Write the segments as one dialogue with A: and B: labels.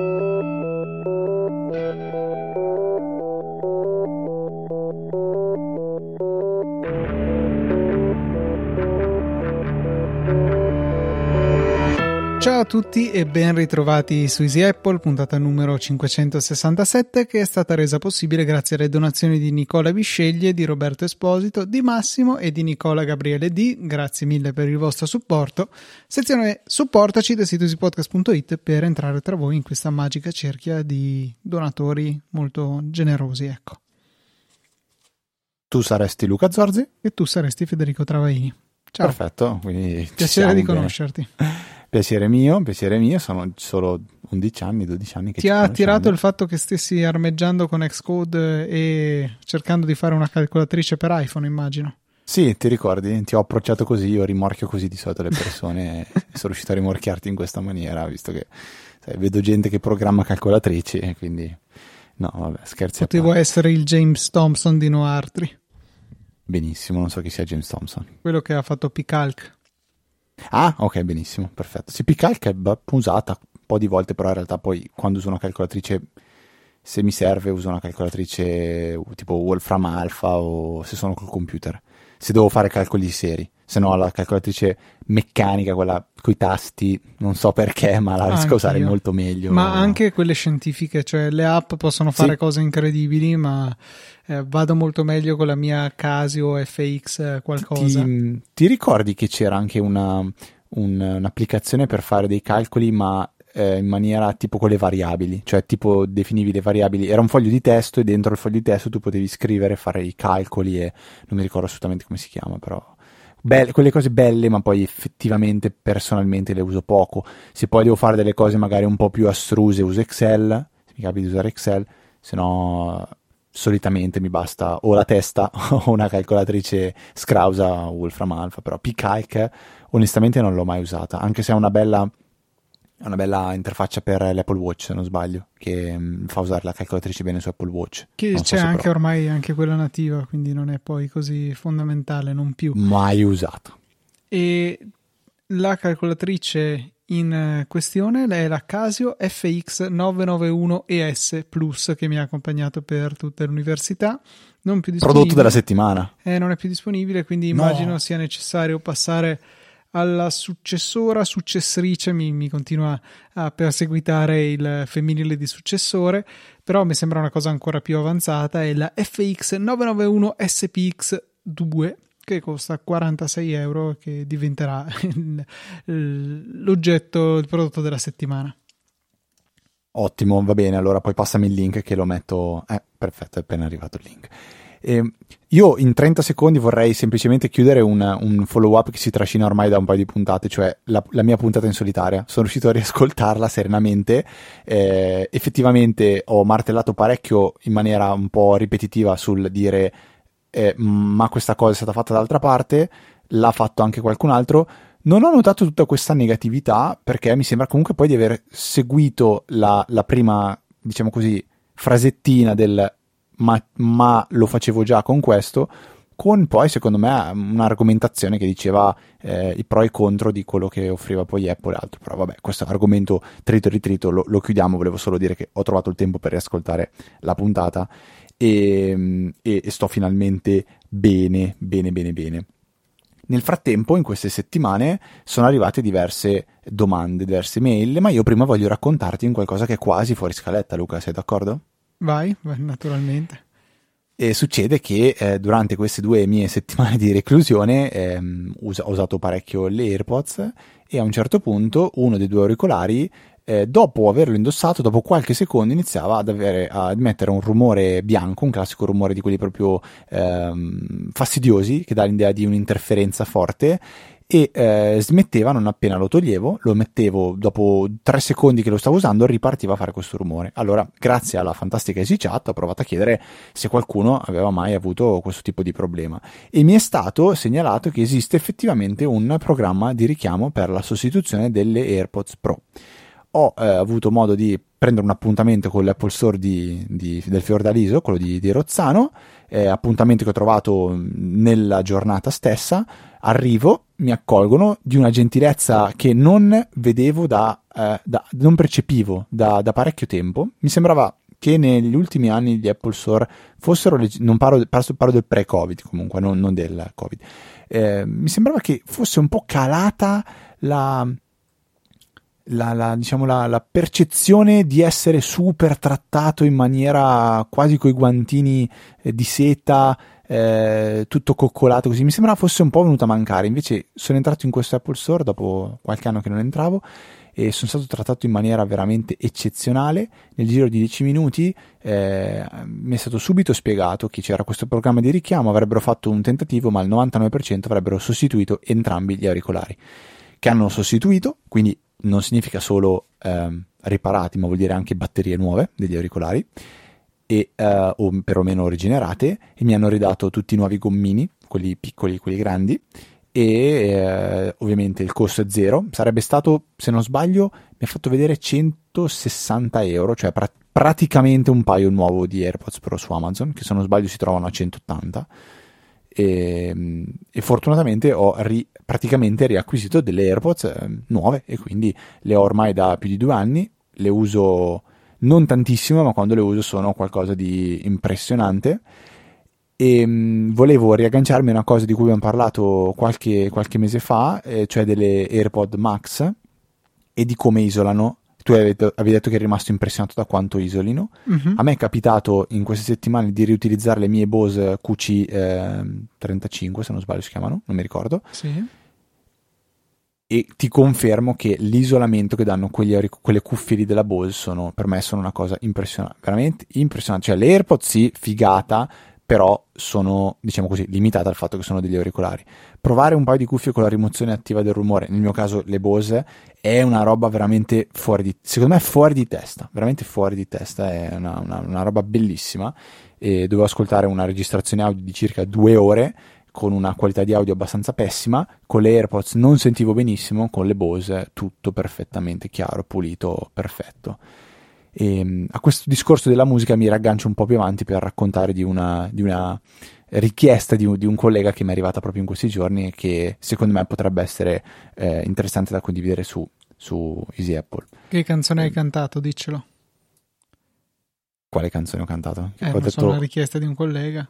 A: Thank you. Ciao a tutti e ben ritrovati su Easy Apple, puntata numero 567 che è stata resa possibile grazie alle donazioni di Nicola Bisceglie, di Roberto Esposito, di Massimo e di Nicola Gabriele D. Grazie mille per il vostro supporto. Sezione supportaci da sito easypodcast.it per entrare tra voi in questa magica cerchia di donatori molto generosi, ecco.
B: Tu saresti Luca Zorzi
A: e tu saresti Federico Travaini. Ciao.
B: Perfetto, quindi
A: piacere di conoscerti.
B: Piacere mio, piacere mio, sono solo 11 anni, 12 anni che
A: Ti ha attirato il fatto che stessi armeggiando con Xcode e cercando di fare una calcolatrice per iPhone, immagino.
B: Sì, ti ricordi? Ti ho approcciato così, io rimorchio così di solito le persone e sono riuscito a rimorchiarti in questa maniera, visto che sai, vedo gente che programma calcolatrici e quindi... No, vabbè, scherzi
A: Potevo essere il James Thompson di Noartri.
B: Benissimo, non so chi sia James Thompson.
A: Quello che ha fatto Picalc.
B: Ah, ok, benissimo, perfetto. Si Picalc è usata un po' di volte, però in realtà poi quando uso una calcolatrice, se mi serve uso una calcolatrice tipo Wolfram Alpha o se sono col computer. Se devo fare calcoli seri, se no la calcolatrice meccanica, quella coi tasti, non so perché, ma la riesco a usare molto meglio.
A: Ma anche quelle scientifiche, cioè le app possono fare sì. cose incredibili, ma eh, vado molto meglio con la mia Casio FX eh, qualcosa.
B: Ti, ti, ricordi che c'era anche una, un, un'applicazione per fare dei calcoli, ma eh, in maniera tipo con le variabili, cioè tipo definivi le variabili, era un foglio di testo e dentro il foglio di testo tu potevi scrivere, fare i calcoli e non mi ricordo assolutamente come si chiama, però Belle, quelle cose belle, ma poi effettivamente personalmente le uso poco. Se poi devo fare delle cose magari un po' più astruse, uso Excel, se mi capita di usare Excel, se no solitamente mi basta o la testa o una calcolatrice scrausa Wolfram Alpha, però PCalc onestamente non l'ho mai usata, anche se ha una bella, una bella interfaccia per l'Apple Watch, se non sbaglio, che mm, fa usare la calcolatrice bene su Apple Watch.
A: Che non c'è so anche ormai anche quella nativa, quindi non è poi così fondamentale, non più.
B: Mai usato.
A: E la calcolatrice in questione è la Casio FX 991 ES Plus che mi ha accompagnato per tutta l'università. Non più
B: Prodotto della settimana.
A: Eh, non è più disponibile, quindi immagino no. sia necessario passare alla successora, successrice, mi, mi, continua a perseguitare il femminile di successore, però mi sembra una cosa ancora più avanzata, è la FX 991 SPX 2 che costa 46 euro che diventerà l'oggetto, il prodotto della settimana.
B: Ottimo, va bene, allora poi passami il link che lo metto. Eh, perfetto, è appena arrivato il link. Eh, io in 30 secondi vorrei semplicemente chiudere un, un, follow up che si trascina ormai da un paio di puntate, cioè la, la mia puntata in solitaria. Sono riuscito a riascoltarla serenamente. Eh, effettivamente ho martellato parecchio in maniera un po' ripetitiva sul dire eh, ma questa cosa è stata fatta d'altra parte, l'ha fatto anche qualcun altro. Non ho notato tutta questa negatività perché mi sembra comunque poi di aver seguito la, la prima, diciamo così, frasettina del ma, ma, lo facevo già con questo, con poi secondo me un'argomentazione che diceva eh, i pro e i contro di quello che offriva poi Apple e altro. Però vabbè, questo argomento trito e ritrito lo, lo chiudiamo, volevo solo dire che ho trovato il tempo per riascoltare la puntata e, e, e sto finalmente bene, bene, bene, bene. Nel frattempo, in queste settimane, sono arrivate diverse domande, diverse mail, ma io prima voglio raccontarti in qualcosa che è quasi fuori scaletta, Luca, sei d'accordo?
A: Vai, naturalmente.
B: E succede che eh, durante queste due mie settimane di reclusione ehm, us- ho usato parecchio le AirPods e a un certo punto uno dei due auricolari eh, dopo averlo indossato, dopo qualche secondo iniziava ad, avere, ad emettere un rumore bianco, un classico rumore di quelli proprio ehm, fastidiosi, che dà l'idea di un'interferenza forte, e eh, smetteva non appena lo toglievo, lo mettevo dopo tre secondi che lo stavo usando, ripartiva a fare questo rumore. Allora, grazie alla fantastica EasyChat, ho provato a chiedere se qualcuno aveva mai avuto questo tipo di problema e mi è stato segnalato che esiste effettivamente un programma di richiamo per la sostituzione delle AirPods Pro ho eh, avuto modo di prendere un appuntamento con l'Apple Store di, di, del Fiordaliso, quello di, di Rozzano, eh, appuntamento che ho trovato nella giornata stessa, arrivo, mi accolgono di una gentilezza che non vedevo da, eh, da non percepivo da, da, parecchio tempo. Mi sembrava che negli ultimi anni gli Apple Store fossero, non parlo, parlo del pre-Covid comunque, non, non del Covid, eh, mi sembrava che fosse un po' calata la la, la, diciamo, la, la, percezione di essere super trattato in maniera quasi coi guantini eh, di seta, eh, tutto coccolato così, mi sembrava fosse un po' venuto a mancare. Invece sono entrato in questo Apple Store dopo qualche anno che non entravo e sono stato trattato in maniera veramente eccezionale. Nel giro di 10 minuti eh, mi è stato subito spiegato che c'era questo programma di richiamo, avrebbero fatto un tentativo, ma al 99% avrebbero sostituito entrambi gli auricolari. Che hanno sostituito, quindi non significa solo ehm, riparati, ma vuol dire anche batterie nuove degli auricolari, e, eh, o perlomeno rigenerate, e mi hanno ridato tutti i nuovi gommini, quelli piccoli e quelli grandi, e eh, ovviamente il costo è zero. Sarebbe stato, se non sbaglio, mi ha fatto vedere 160 euro, cioè pra- praticamente un paio nuovo di AirPods Pro su Amazon, che se non sbaglio si trovano a 180 e, ehm, e fortunatamente ho ri, praticamente riacquisito delle AirPods eh, nuove e quindi le ho ormai da più di due anni, le uso non tantissimo ma quando le uso sono qualcosa di impressionante e mh, mm, volevo riagganciarmi a una cosa di cui abbiamo parlato qualche, qualche mese fa, eh, cioè delle AirPod Max e di come isolano tu avevi detto, che eri rimasto impressionato da quanto isolino. Uh-huh. A me è capitato in queste settimane di riutilizzare le mie Bose QC eh, 35, se non sbaglio si chiamano, non mi ricordo.
A: Sì.
B: E ti confermo che l'isolamento che danno quegli, quelle cuffie lì della Bose sono, per me sono una cosa impressionante, veramente impressionante. Cioè, le AirPods sì, figata, però sono, diciamo così, limitata al fatto che sono degli auricolari. Provare un paio di cuffie con la rimozione attiva del rumore, nel mio caso le Bose, è una roba veramente fuori di, secondo me fuori di testa, veramente fuori di testa, è una, una, una roba bellissima. E dovevo ascoltare una registrazione audio di circa due ore con una qualità di audio abbastanza pessima, con le AirPods non sentivo benissimo, con le Bose tutto perfettamente chiaro, pulito, perfetto. E, ehm, a questo discorso della musica mi raggancio un po' più avanti per raccontare di una, di una richiesta di un, di un, collega che mi è arrivata proprio in questi giorni e che secondo me potrebbe essere eh, interessante da condividere su, su Easy Apple.
A: Che canzone hai cantato? Diccelo.
B: Quale canzone ho cantato?
A: Eh, ho detto... una richiesta di un collega.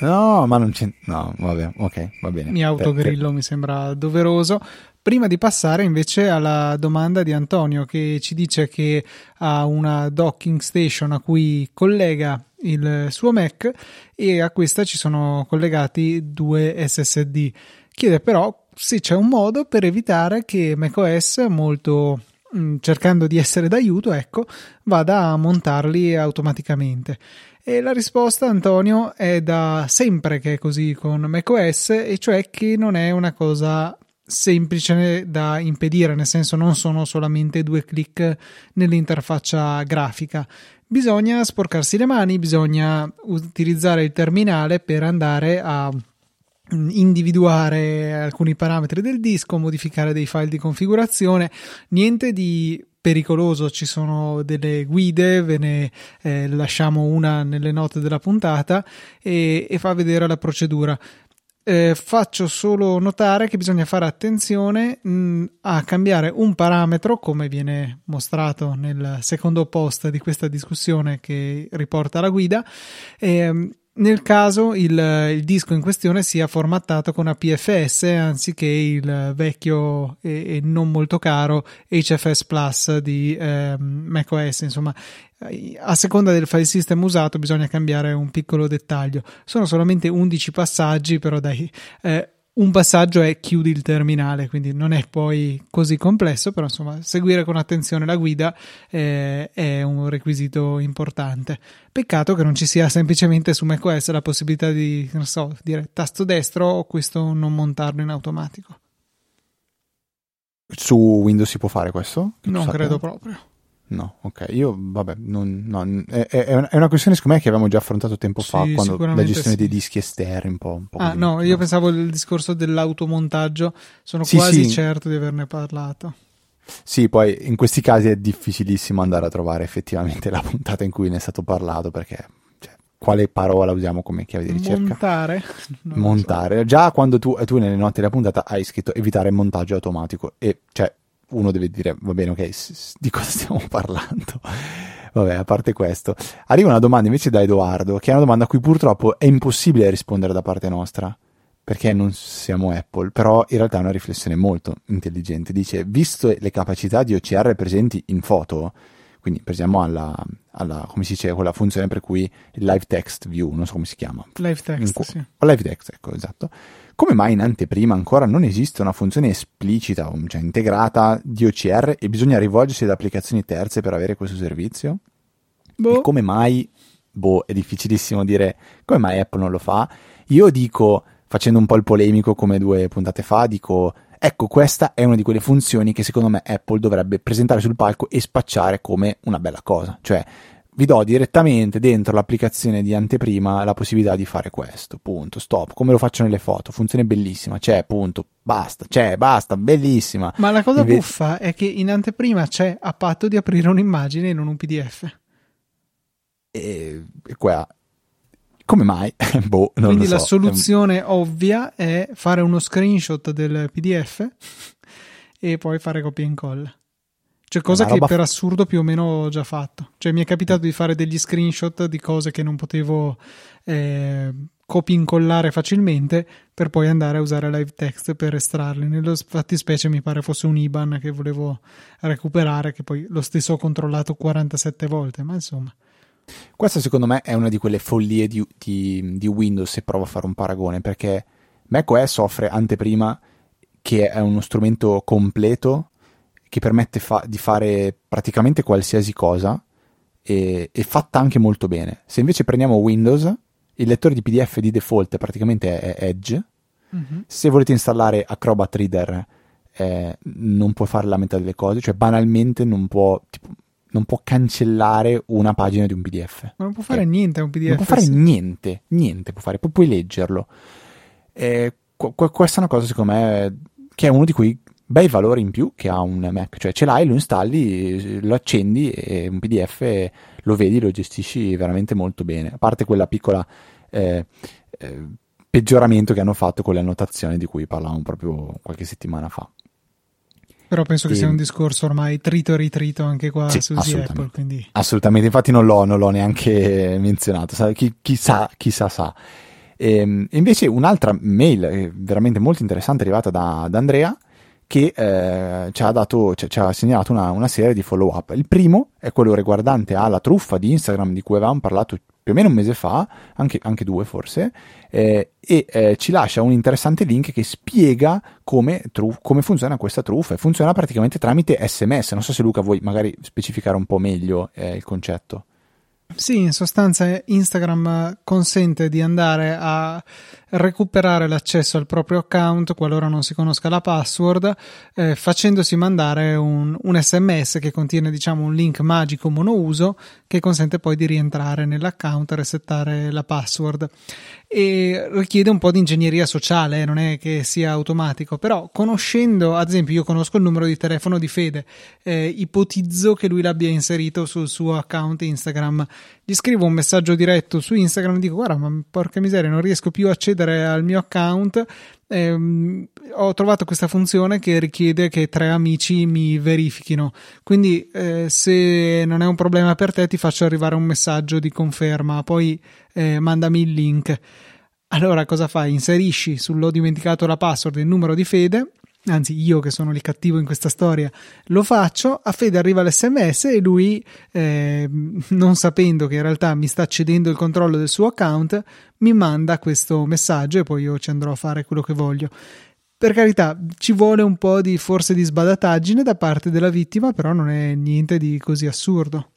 B: No, ma non c'è. No, vabbè, ok, va bene.
A: Mi autogrillo, mi sembra doveroso. Prima di passare invece alla domanda di Antonio che ci dice che ha una docking station a cui collega il suo Mac e a questa ci sono collegati due SSD. Chiede però se c'è un modo per evitare che macOS molto mm, cercando di essere d'aiuto, ecco, vada a montarli automaticamente. E la risposta, Antonio, è da sempre che è così con macOS, e cioè che non è una cosa semplice da impedire, nel senso non sono solamente due clic nell'interfaccia grafica. Bisogna sporcarsi le mani, bisogna utilizzare il terminale per andare a individuare alcuni parametri del disco, modificare dei file di configurazione, niente di pericoloso, ci sono delle guide, ve ne eh, lasciamo una nelle note della puntata e, e fa vedere la procedura. Eh, faccio solo notare che bisogna fare attenzione mh, a cambiare un parametro, come viene mostrato nel secondo post di questa discussione che riporta la guida. Eh, nel caso il, il, disco in questione sia formattato con APFS anziché il vecchio e, e non molto caro HFS Plus di eh, macOS, insomma a seconda del file system usato bisogna cambiare un piccolo dettaglio. Sono solamente 11 passaggi, però dai, eh, un passaggio è chiudi il terminale, quindi non è poi così complesso, però insomma seguire con attenzione la guida eh, è un requisito importante. Peccato che non ci sia semplicemente su macOS la possibilità di, non so, dire tasto destro o questo non montarlo in automatico.
B: Su Windows si può fare questo?
A: non credo proprio.
B: No, ok, io vabbè, non, no, è, è, una, questione secondo me che avevamo già affrontato tempo fa, sì, quando la gestione sì. dei dischi esterni un po'. Un po
A: ah no, io pensavo il discorso dell'automontaggio, sono sì, quasi certo di averne parlato.
B: Sì, poi in questi casi è difficilissimo andare a trovare effettivamente la puntata in cui ne è stato parlato perché cioè, quale parola usiamo come chiave di ricerca?
A: Montare.
B: Non Montare. So. Già quando tu, tu, nelle note della puntata hai scritto evitare montaggio automatico e cioè uno deve dire va bene ok di cosa stiamo parlando vabbè a parte questo arriva una domanda invece da Edoardo che è una domanda a cui purtroppo è impossibile rispondere da parte nostra perché non siamo Apple, però in realtà è una riflessione molto intelligente. Dice, visto le capacità di OCR presenti in foto, quindi pensiamo alla, alla, come si dice, quella funzione per cui il live text view, non so come si chiama.
A: Live text,
B: sì. Live text, ecco, esatto. Come mai in anteprima ancora non esiste una funzione esplicita, cioè integrata di OCR e bisogna rivolgersi ad applicazioni terze per avere questo servizio? Boh. E come mai, boh, è difficilissimo dire come mai Apple non lo fa. Io dico facendo un po' il polemico come due puntate fa, dico ecco questa è una di quelle funzioni che secondo me Apple dovrebbe presentare sul palco e spacciare come una bella cosa, cioè vi do direttamente dentro l'applicazione di anteprima la possibilità di fare questo, punto, stop, come lo faccio nelle foto, funzione bellissima, c'è, punto, basta, c'è, basta, bellissima.
A: Ma la cosa Inve- buffa è che in anteprima c'è a patto di aprire un'immagine e non un PDF.
B: E, e qua come mai? boh, non
A: Quindi
B: so.
A: la soluzione ovvia è fare uno screenshot del PDF e poi fare copia e incolla. Cioè, cosa che per assurdo più o meno ho già fatto. Cioè, mi è capitato di fare degli screenshot di cose che non potevo eh, copia incollare facilmente per poi andare a usare live text per estrarli. Nello fattispecie mi pare fosse un IBAN che volevo recuperare, che poi lo stesso ho controllato 47 volte, ma insomma.
B: Questa secondo me è una di quelle follie di, di, di Windows se provo a fare un paragone, perché macOS offre anteprima che è uno strumento completo che permette fa- di fare praticamente qualsiasi cosa e, e, fatta anche molto bene. Se invece prendiamo Windows, il lettore di PDF di default praticamente è, è Edge. Mm-hmm. Se volete installare Acrobat Reader, eh, non può fare la metà delle cose, cioè banalmente non può, tipo, non può cancellare una pagina di un PDF.
A: Ma non può fare eh, niente un PDF.
B: Non può fare sì. niente, niente può fare, puoi leggerlo. Eh, qu- questa è una cosa secondo me che è uno di quei bei valori in più che ha un Mac, cioè ce l'hai, lo installi, lo accendi e un PDF lo vedi, lo gestisci veramente molto bene. A parte quella piccola eh, eh, peggioramento che hanno fatto con le annotazioni di cui parlavamo proprio qualche settimana fa.
A: Però penso che sia un discorso ormai trito e ritrito anche qua sì, su Apple. Quindi...
B: Assolutamente, infatti non l'ho, non l'ho neanche menzionato. Chi, chissà, chissà sa. E, ehm, invece un'altra mail eh, veramente molto interessante è arrivata da, da Andrea che eh, ci, ha dato, ci, ci, ha segnalato una, una serie di follow up. Il primo è quello riguardante alla truffa di Instagram di cui avevamo parlato più o meno un mese fa, anche, anche due forse, eh, e eh, ci lascia un interessante link che spiega come, truf- come funziona questa truffa. Funziona praticamente tramite sms. Non so se Luca vuoi magari specificare un po' meglio eh, il concetto.
A: Sì, in sostanza Instagram consente di andare a recuperare l'accesso al proprio account qualora non si conosca la password, eh, facendosi mandare un, un, sms che contiene diciamo un link magico monouso che consente poi di rientrare nell'account e resettare la password. E richiede un po' di ingegneria sociale, non è che sia automatico, però conoscendo, ad esempio io conosco il numero di telefono di Fede, eh, ipotizzo che lui l'abbia inserito sul suo account Instagram, gli scrivo un messaggio diretto su Instagram e dico guarda ma porca miseria non riesco più a accedere al mio account, eh, ho trovato questa funzione che richiede che tre amici mi verifichino. Quindi, eh, se non è un problema per te, ti faccio arrivare un messaggio di conferma, poi eh, mandami il link. Allora, cosa fai? Inserisci sull'ho dimenticato la password il numero di Fede anzi io che sono il cattivo in questa storia, lo faccio, a Fede arriva l'sms e lui, eh, non sapendo che in realtà mi sta cedendo il controllo del suo account, mi manda questo messaggio e poi io ci andrò a fare quello che voglio. Per carità, ci vuole un po' di forse di sbadataggine da parte della vittima, però non è niente di così assurdo.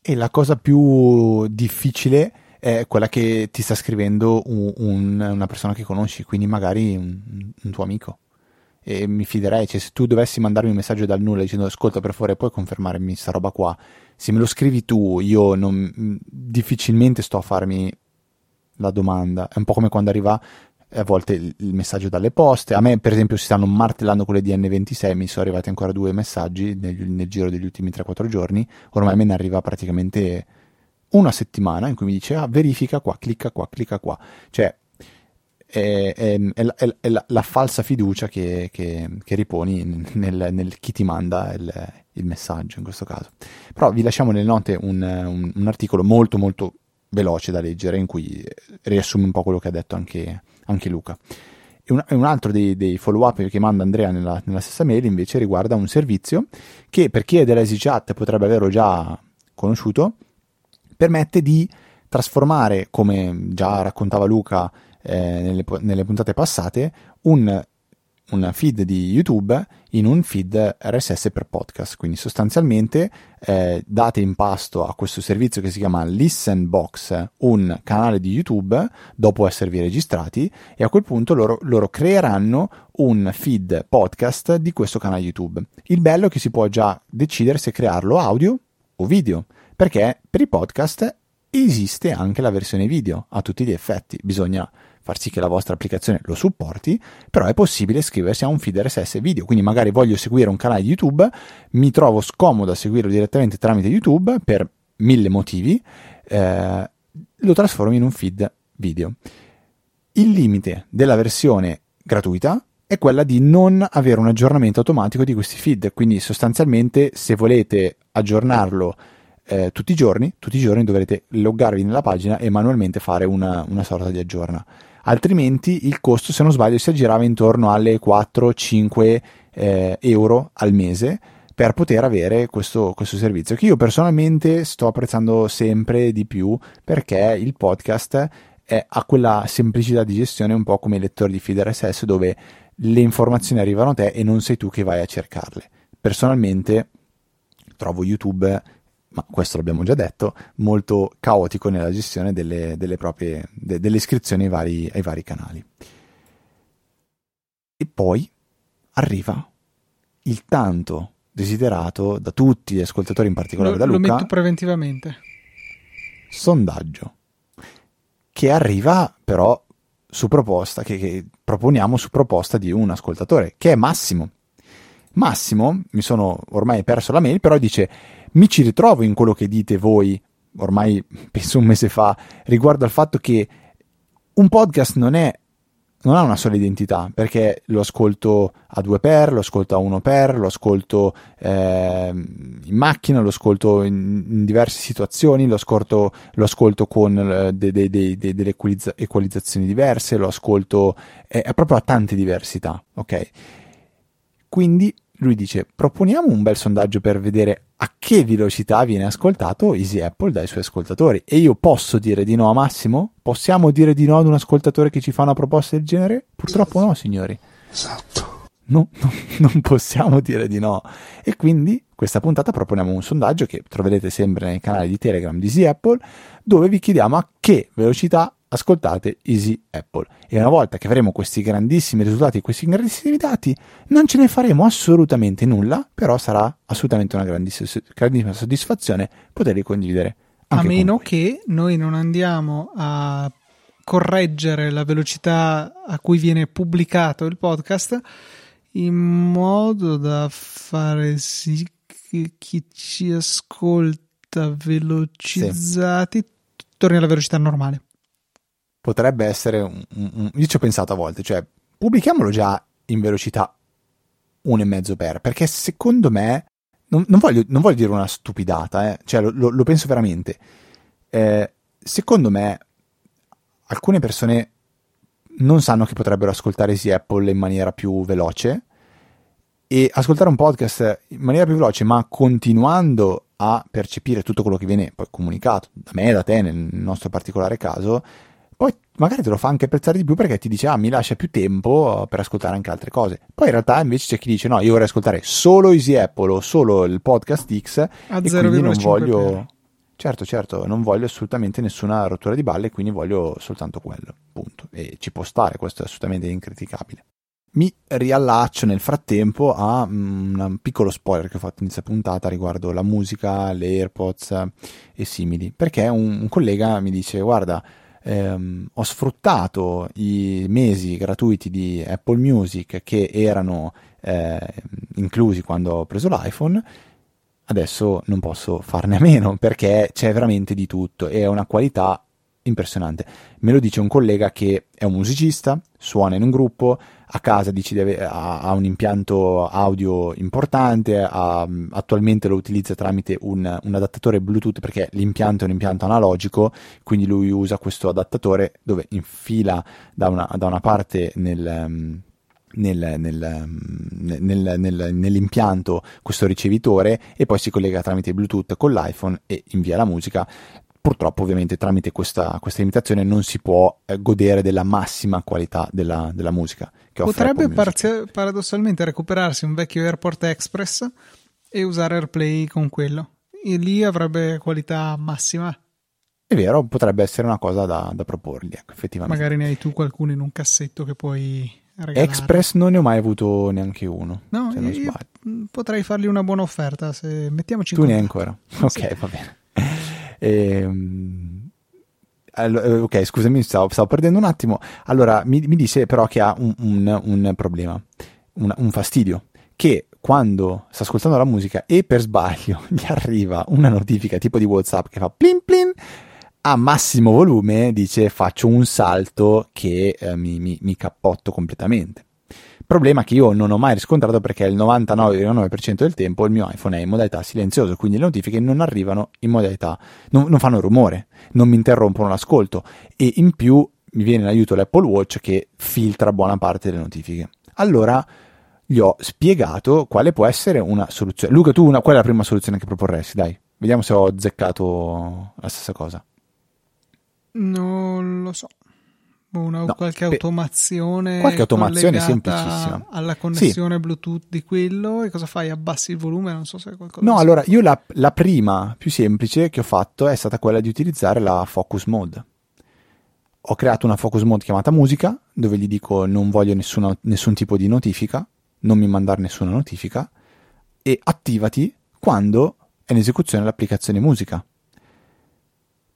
B: E la cosa più difficile è quella che ti sta scrivendo un, un, una persona che conosci, quindi magari un, un tuo amico e mi fiderei, cioè se tu dovessi mandarmi un messaggio dal nulla dicendo ascolta per favore puoi confermarmi sta roba qua, se me lo scrivi tu io non, difficilmente sto a farmi la domanda, è un po' come quando arriva a volte il, il, messaggio dalle poste. A me, per esempio, si stanno martellando con le DN26, mi sono arrivati ancora due messaggi nel, nel giro degli ultimi 3-4 giorni. Ormai me ne arriva praticamente una settimana in cui mi dice ah, verifica qua, clicca qua, clicca qua. Cioè, è, è, è, è la, la, falsa fiducia che, che, che riponi nel, nel, chi ti manda il, il, messaggio in questo caso. Però vi lasciamo nelle note un, un, un, articolo molto molto veloce da leggere in cui riassume un po' quello che ha detto anche, anche Luca. E un, un, altro dei, dei, follow up che manda Andrea nella, nella, stessa mail invece riguarda un servizio che per chi è della EasyChat potrebbe averlo già conosciuto, permette di trasformare, come già raccontava Luca eh, nelle, nelle, puntate passate, un, un, feed di YouTube in un feed RSS per podcast. Quindi sostanzialmente eh, date in pasto a questo servizio che si chiama Listen Box un canale di YouTube dopo esservi registrati e a quel punto loro, loro creeranno un feed podcast di questo canale YouTube. Il bello è che si può già decidere se crearlo audio o video perché per i podcast esiste anche la versione video a tutti gli effetti, bisogna far sì che la vostra applicazione lo supporti, però è possibile iscriversi a un feed RSS video, quindi magari voglio seguire un canale di YouTube, mi trovo scomodo a seguirlo direttamente tramite YouTube per mille motivi, eh, lo trasformo in un feed video. Il limite della versione gratuita è quella di non avere un aggiornamento automatico di questi feed, quindi sostanzialmente se volete aggiornarlo eh, tutti i giorni, tutti i giorni dovrete loggarvi nella pagina e manualmente fare una, una sorta di aggiorna. Altrimenti il costo, se non sbaglio, si aggirava intorno alle 4-5 eh, euro al mese per poter avere questo, questo, servizio che io personalmente sto apprezzando sempre di più perché il podcast è, ha quella semplicità di gestione un po' come i lettori di feed RSS dove le informazioni arrivano a te e non sei tu che vai a cercarle. Personalmente trovo YouTube ma questo l'abbiamo già detto, molto caotico nella gestione delle, delle proprie de, delle iscrizioni ai vari, ai vari canali. E poi arriva il tanto desiderato da tutti gli ascoltatori, in particolare
A: lo,
B: da Luca.
A: Lo metto preventivamente.
B: Sondaggio che arriva però su proposta, che, che proponiamo su proposta di un ascoltatore, che è Massimo. Massimo, mi sono ormai perso la mail, però dice mi ci ritrovo in quello che dite voi, ormai penso un mese fa, riguardo al fatto che un podcast non è non ha una sola identità perché lo ascolto a due per, lo ascolto a uno per, lo ascolto eh, in macchina, lo ascolto in, in diverse situazioni, lo ascolto, lo ascolto con eh, de, de, de, delle equalizzazioni diverse, lo ascolto eh, proprio a tante diversità, ok? Quindi lui dice proponiamo un bel sondaggio per vedere a che velocità viene ascoltato Easy Apple dai suoi ascoltatori e io posso dire di no a Massimo? Possiamo dire di no ad un ascoltatore che ci fa una proposta del genere? Purtroppo no signori
C: esatto
B: no, no, non possiamo dire di no e quindi questa puntata proponiamo un sondaggio che troverete sempre nel canale di Telegram di Easy Apple dove vi chiediamo a che velocità ascoltate Easy Apple. E una volta che avremo questi grandissimi risultati, questi grandissimi dati, non ce ne faremo assolutamente nulla, però sarà assolutamente una grandissima, soddisfazione poterli condividere.
A: a meno che noi non andiamo a correggere la velocità a cui viene pubblicato il podcast in modo da fare sì che chi ci ascolta velocizzati sì. torni alla velocità normale
B: potrebbe essere un, un, io ci ho pensato a volte, cioè pubblichiamolo già in velocità 1,5 per, perché secondo me non, non, voglio, non voglio, dire una stupidata, eh, cioè lo, lo, penso veramente. Eh, secondo me alcune persone non sanno che potrebbero ascoltare Easy Apple in maniera più veloce e ascoltare un podcast in maniera più veloce, ma continuando a percepire tutto quello che viene poi comunicato da me e da te nel nostro particolare caso, magari te lo fa anche apprezzare di più perché ti dice ah mi lascia più tempo per ascoltare anche altre cose. Poi in realtà invece c'è chi dice no io vorrei ascoltare solo Easy Apple o solo il podcast X
A: a
B: e quindi non voglio certo certo non voglio assolutamente nessuna rottura di balle quindi voglio soltanto quello punto. E ci può stare questo è assolutamente incriticabile. Mi riallaccio nel frattempo a mm, un piccolo spoiler che ho fatto in questa puntata riguardo la musica, le AirPods e simili, perché un, un collega mi dice guarda ehm, ho sfruttato i mesi gratuiti di Apple Music che erano eh, inclusi quando ho preso l'iPhone, adesso non posso farne a meno perché c'è veramente di tutto e è una qualità impressionante. Me lo dice un collega che è un musicista, suona in un gruppo, a casa dici deve, ha, ha, un impianto audio importante, ha, attualmente lo utilizza tramite un, un, adattatore Bluetooth perché l'impianto è un impianto analogico, quindi lui usa questo adattatore dove infila da una, da una parte nel... Nel, nel, nel, nell'impianto questo ricevitore e poi si collega tramite Bluetooth con l'iPhone e invia la musica. Purtroppo ovviamente tramite questa, questa limitazione non si può eh, godere della massima qualità della, della musica
A: potrebbe parzi- paradossalmente recuperarsi un vecchio Airport Express e usare AirPlay con quello e lì avrebbe qualità massima
B: è vero, potrebbe essere una cosa da, da proporgli, ecco, effettivamente.
A: Magari ne hai tu qualcuno in un cassetto che puoi regalare.
B: Express non ne ho mai avuto neanche uno.
A: No, se non sbaglio. potrei fargli una buona offerta. Se mettiamoci
B: tu ne hai ancora. Ok, sì. va bene. Ehm, eh, ok, scusami, stavo, stavo, perdendo un attimo. Allora, mi, mi dice però che ha un, un, un problema, un, un, fastidio, che quando sta ascoltando la musica e per sbaglio gli arriva una notifica tipo di WhatsApp che fa plin plin, a massimo volume dice faccio un salto che eh, mi, mi, mi cappotto completamente. Problema che io non ho mai riscontrato perché il 99,9% del tempo il mio iPhone è in modalità silenzioso, quindi le notifiche non arrivano in modalità, non, non fanno rumore, non mi interrompono l'ascolto e in più mi viene in aiuto l'Apple Watch che filtra buona parte delle notifiche. Allora gli ho spiegato quale può essere una soluzione. Luca, tu una, qual è la prima soluzione che proporresti? Dai, vediamo se ho azzeccato la stessa cosa.
A: Non lo so una, no, qualche automazione
B: qualche automazione semplicissima.
A: alla connessione sì. bluetooth di quello e cosa fai? Abbassi il volume? Non so se è qualcosa
B: no allora io la, la, prima più semplice che ho fatto è stata quella di utilizzare la focus mode. Ho creato una focus mode chiamata musica dove gli dico non voglio nessuna, nessun tipo di notifica non mi mandare nessuna notifica e attivati quando è in esecuzione l'applicazione musica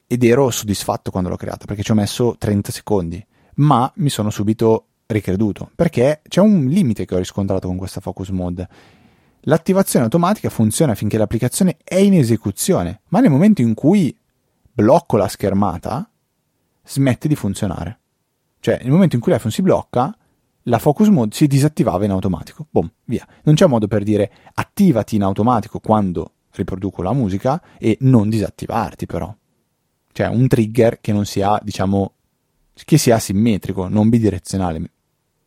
B: ed ero soddisfatto quando l'ho creata perché ci ho messo 30 secondi, ma mi sono subito ricreduto perché c'è un limite che ho riscontrato con questa focus mode. L'attivazione automatica funziona finché l'applicazione è in esecuzione, ma nel momento in cui blocco la schermata smette di funzionare. Cioè, nel momento in cui l'iPhone si blocca, la focus mode si disattivava in automatico. Boom, via. Non c'è modo per dire attivati in automatico quando riproduco la musica e non disattivarti però cioè un trigger che non sia, diciamo, che sia simmetrico, non bidirezionale,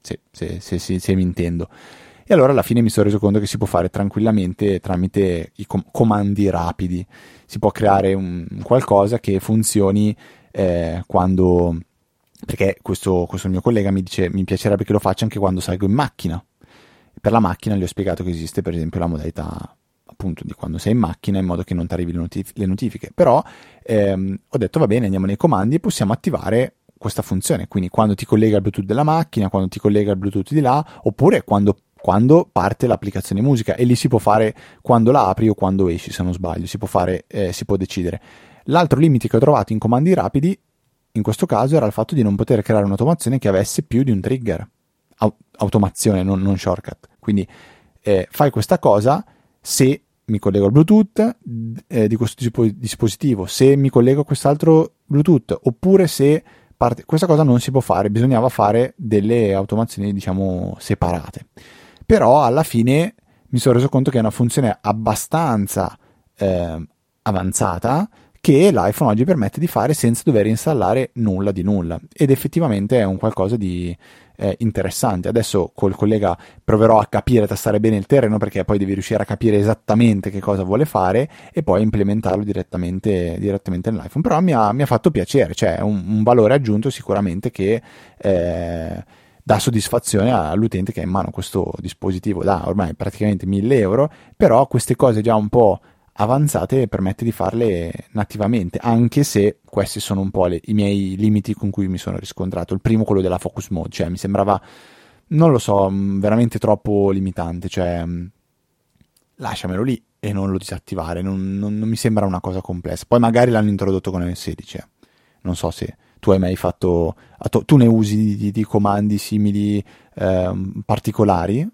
B: se, se, se, se, mi intendo. E allora alla fine mi sono reso conto che si può fare tranquillamente tramite i com- comandi rapidi, si può creare un, qualcosa che funzioni eh, quando... Perché questo, questo mio collega mi dice mi piacerebbe che lo faccia anche quando salgo in macchina. Per la macchina gli ho spiegato che esiste per esempio la modalità appunto di quando sei in macchina in modo che non ti arrivi le, notif- le notifiche. Però ehm, ho detto va bene, andiamo nei comandi e possiamo attivare questa funzione. Quindi quando ti collega al Bluetooth della macchina, quando ti collega al Bluetooth di là, oppure quando, quando parte l'applicazione musica. E lì si può fare quando la apri o quando esci, se non sbaglio, si può fare, eh, si può decidere. L'altro limite che ho trovato in comandi rapidi, in questo caso, era il fatto di non poter creare un'automazione che avesse più di un trigger. automazione, non, non shortcut. Quindi eh, fai questa cosa se mi collego al Bluetooth eh, di questo dispositivo, se mi collego a quest'altro Bluetooth, oppure se parte... questa cosa non si può fare, bisognava fare delle automazioni, diciamo, separate. Però alla fine mi sono reso conto che è una funzione abbastanza eh, avanzata che l'iPhone oggi permette di fare senza dover installare nulla di nulla ed effettivamente è un qualcosa di eh, interessante. Adesso col collega proverò a capire, a tastare bene il terreno perché poi devi riuscire a capire esattamente che cosa vuole fare e poi implementarlo direttamente, direttamente nell'iPhone. Però mi ha, mi ha fatto piacere, cioè un, un valore aggiunto sicuramente che eh, dà soddisfazione all'utente che ha in mano questo dispositivo da ormai praticamente 1000 euro, però queste cose già un po' avanzate permette di farle nativamente, anche se questi sono un po' le, i miei limiti con cui mi sono riscontrato. Il primo, quello della focus mode, cioè mi sembrava, non lo so, mm, veramente troppo limitante, cioè mm, lasciamelo lì e non lo disattivare, non, non, non mi sembra una cosa complessa. Poi magari l'hanno introdotto con iOS 16, eh. non so se, tu hai mai fatto, tu ne usi di, di comandi simili eh, particolari?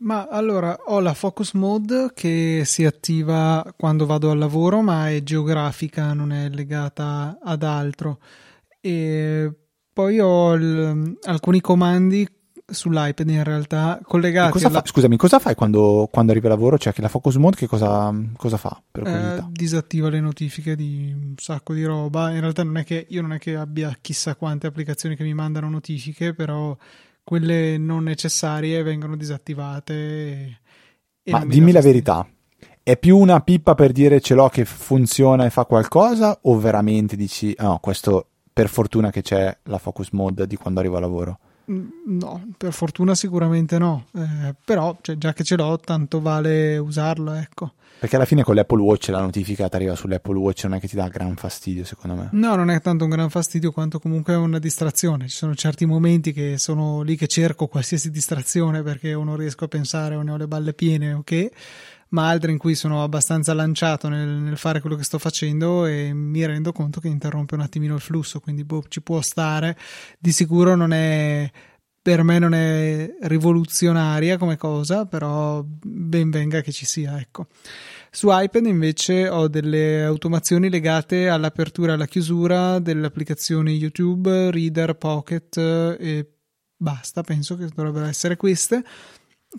A: Ma allora ho la focus mode che si attiva quando vado al lavoro, ma è geografica, non è legata ad altro. E poi ho il, alcuni comandi sull'iPad in realtà collegati
B: cosa alla... fa, scusami cosa fai quando, quando, arrivi al lavoro? Cioè che la focus mode che cosa, cosa fa
A: eh, disattiva le notifiche di un sacco di roba. In realtà non è che io non è che abbia chissà quante applicazioni che mi mandano notifiche però quelle non necessarie vengono disattivate e,
B: e ma dimmi la verità è più una pippa per dire ce l'ho che funziona e fa qualcosa o veramente dici ah, no questo per fortuna che c'è la focus mode di quando arrivo al lavoro
A: Mm, no, per fortuna sicuramente no, eh, però cioè, già che ce l'ho tanto vale usarlo, ecco.
B: Perché alla fine con l'Apple Watch la notifica ti arriva sull'Apple Watch non è che ti dà gran fastidio secondo me.
A: No, non è tanto un gran fastidio quanto comunque una distrazione. Ci sono certi momenti che sono lì che cerco qualsiasi distrazione perché o non riesco a pensare o ne ho le balle piene o okay? che ma altre in cui sono abbastanza lanciato nel, nel, fare quello che sto facendo e mi rendo conto che interrompe un attimino il flusso, quindi boh, ci può stare. Di sicuro non è per me non è rivoluzionaria come cosa, però ben venga che ci sia, ecco. Su iPad invece ho delle automazioni legate all'apertura e alla chiusura delle applicazioni YouTube, Reader, Pocket e basta, penso che dovrebbero essere queste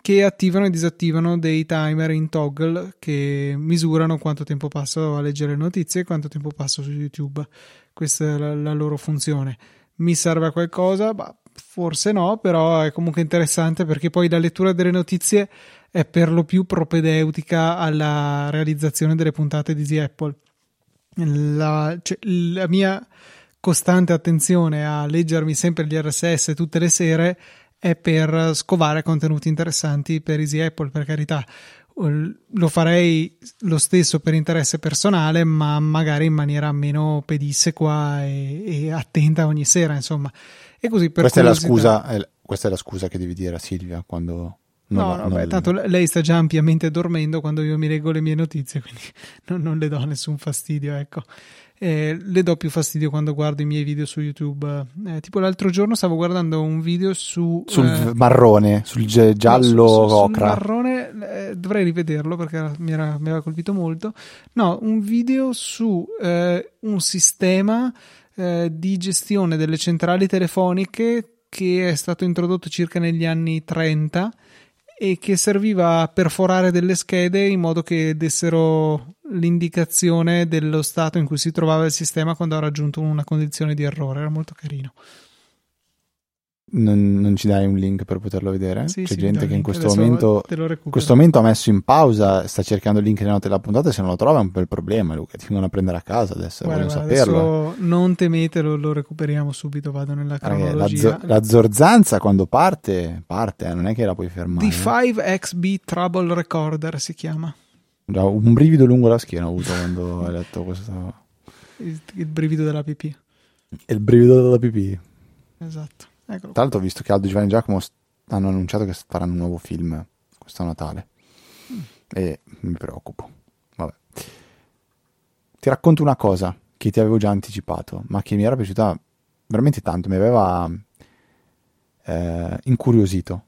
A: che attivano e disattivano dei timer in toggle che misurano quanto tempo passo a leggere notizie e quanto tempo passo su YouTube. Questa è la, la loro funzione. Mi serve a qualcosa? Bah, forse no, però è comunque interessante perché poi la lettura delle notizie è per lo più propedeutica alla realizzazione delle puntate di Easy Apple. La, cioè, la mia costante attenzione a leggermi sempre gli RSS tutte le sere è per scovare contenuti interessanti per Easy Apple, per carità. Lo farei lo stesso per interesse personale, ma magari in maniera meno pedissequa e, e attenta ogni sera, insomma. E così per
B: questa, è la scusa, è, questa è la scusa che devi dire a Silvia quando
A: No, no, no beh, tanto lei sta già ampiamente dormendo quando io mi leggo le mie notizie, quindi non, non le do nessun fastidio, ecco eh, le do più fastidio quando guardo i miei video su YouTube. Eh, tipo l'altro giorno stavo guardando un video su...
B: Sul eh, marrone, sul giallo no, su, su, ocra.
A: Sul marrone, eh, dovrei rivederlo perché mi, era, mi, aveva colpito molto. No, un video su eh, un sistema eh, di gestione delle centrali telefoniche che è stato introdotto circa negli anni 30 e che serviva a perforare delle schede in modo che dessero l'indicazione dello stato in cui si trovava il sistema quando ha raggiunto una condizione di errore. Era molto carino.
B: Non, non, ci dai un link per poterlo vedere? Sì, C'è sì, gente che in questo momento, questo momento ha messo in pausa, sta cercando il link nelle note della puntata e se non lo trova è un bel problema, Luca. Ti vengono a prendere a casa adesso, guarda, voglio guarda, saperlo.
A: Adesso non temetelo, lo recuperiamo subito, vado nella cronologia.
B: La, zo- la, zorzanza quando parte, parte, eh, non è che la puoi fermare.
A: D5XB Trouble Recorder si chiama.
B: Un brivido lungo la schiena ho avuto quando hai letto questo.
A: Il, il brivido della pipì.
B: Il brivido della pipì.
A: Esatto.
B: Eccolo. Tra l'altro ho visto che Aldo Giovanni e Giacomo hanno annunciato che faranno un nuovo film questo Natale. Mm. E mi preoccupo. Vabbè. Ti racconto una cosa che ti avevo già anticipato, ma che mi era piaciuta veramente tanto, mi aveva eh, incuriosito.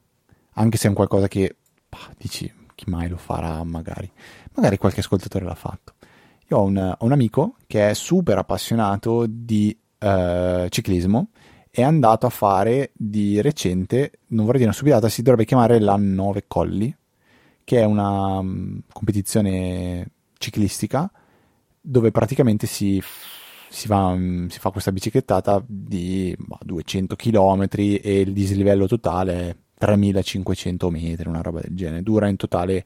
B: Anche se è un qualcosa che bah, dici, chi mai lo farà magari magari qualche ascoltatore l'ha fatto. Io ho un, ho un amico che è super appassionato di uh, ciclismo è andato a fare di recente, non vorrei dire una stupidata, si dovrebbe chiamare la 9 Colli, che è una um, competizione ciclistica dove praticamente si, si, va, um, si fa questa biciclettata di bah, 200 km e il dislivello totale è 3500 metri, una roba del genere. Dura in totale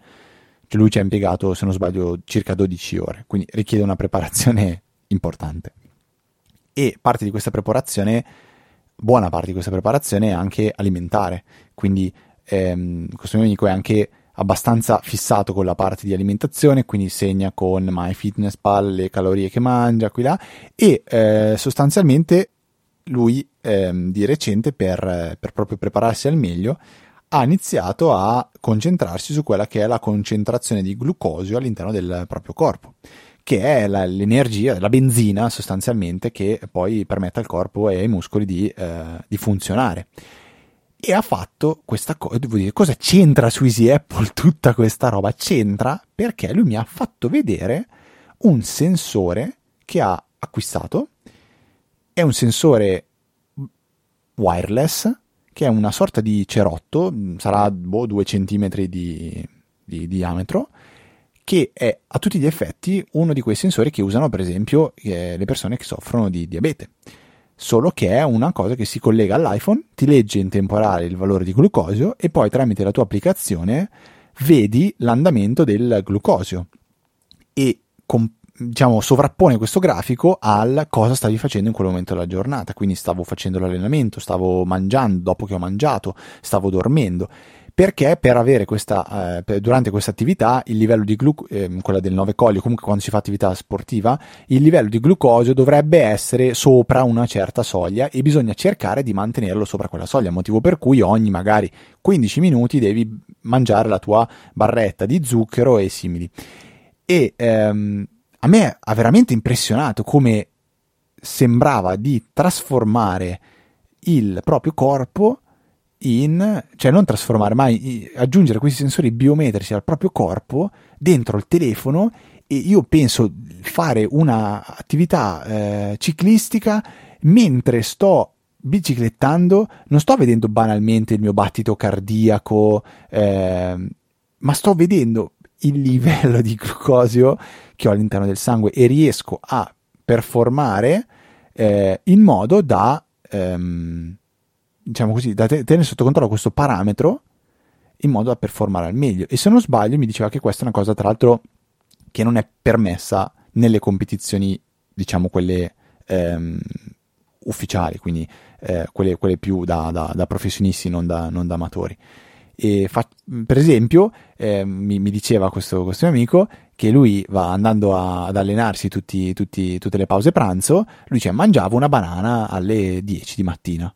B: cioè lui ci ha impiegato, se non sbaglio, circa 12 ore, quindi richiede una preparazione importante. E parte di questa preparazione, buona parte di questa preparazione è anche alimentare, quindi ehm, questo mio amico è anche abbastanza fissato con la parte di alimentazione, quindi segna con MyFitnessPal le calorie che mangia, qui là, e eh, sostanzialmente lui ehm, di recente per, per proprio prepararsi al meglio ha iniziato a concentrarsi su quella che è la concentrazione di glucosio all'interno del proprio corpo, che è la, l'energia, la benzina sostanzialmente che poi permette al corpo e ai muscoli di, eh, di funzionare. E ha fatto questa cosa, devo dire, cosa c'entra su Easy Apple tutta questa roba? C'entra perché lui mi ha fatto vedere un sensore che ha acquistato, è un sensore wireless, che è una sorta di cerotto, sarà boh, 2 cm di, di diametro, che è a tutti gli effetti uno di quei sensori che usano per esempio eh, le persone che soffrono di diabete. Solo che è una cosa che si collega all'iPhone, ti legge in temporale il valore di glucosio e poi tramite la tua applicazione vedi l'andamento del glucosio e com- diciamo, sovrappone questo grafico al cosa stavi facendo in quel momento della giornata. Quindi stavo facendo l'allenamento, stavo mangiando, dopo che ho mangiato, stavo dormendo perché per avere questa, eh, durante questa attività il livello di glucosio, eh, quella del 9 colli, comunque quando si fa attività sportiva, il livello di glucosio dovrebbe essere sopra una certa soglia e bisogna cercare di mantenerlo sopra quella soglia, motivo per cui ogni magari 15 minuti devi mangiare la tua barretta di zucchero e simili. E ehm, a me ha veramente impressionato come sembrava di trasformare il proprio corpo in, cioè non trasformare, ma aggiungere questi sensori biometrici al proprio corpo dentro il telefono e io penso fare un'attività eh, ciclistica mentre sto biciclettando, non sto vedendo banalmente il mio battito cardiaco, eh, ma sto vedendo il livello di glucosio che ho all'interno del sangue e riesco a performare eh, in modo da ehm, diciamo così, da tenere sotto controllo questo parametro in modo da performare al meglio. E se non sbaglio, mi diceva che questa è una cosa, tra l'altro, che non è permessa nelle competizioni, diciamo quelle ehm, ufficiali, quindi eh, quelle, quelle, più da, da, da professionisti, non da, non da amatori. Fa, per esempio, eh, mi, mi, diceva questo, questo, mio amico che lui va andando a, ad allenarsi tutti, tutti, tutte le pause pranzo, lui dice mangiava una banana alle 10 di mattina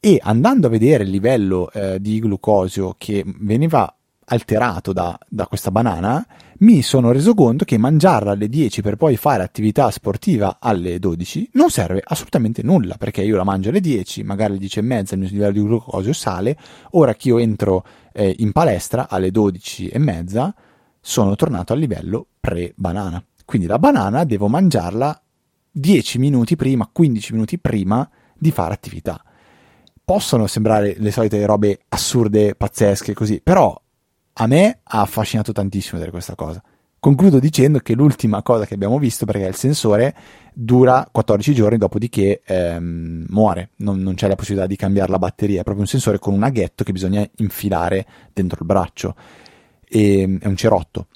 B: e andando a vedere il livello eh, di glucosio che veniva alterato da, da, questa banana, mi sono reso conto che mangiarla alle 10 per poi fare attività sportiva alle 12 non serve assolutamente nulla, perché io la mangio alle 10, magari alle 10 e mezza il mio livello di glucosio sale, ora che io entro eh, in palestra alle 12 e mezza sono tornato al livello pre-banana. Quindi la banana devo mangiarla 10 minuti prima, 15 minuti prima di fare attività possono sembrare le solite robe assurde, pazzesche, così, però a me ha affascinato tantissimo vedere questa cosa. Concludo dicendo che l'ultima cosa che abbiamo visto, perché il sensore dura 14 giorni, dopodiché ehm, muore, non, non, c'è la possibilità di cambiare la batteria, è proprio un sensore con un aghetto che bisogna infilare dentro il braccio, e, è un cerotto.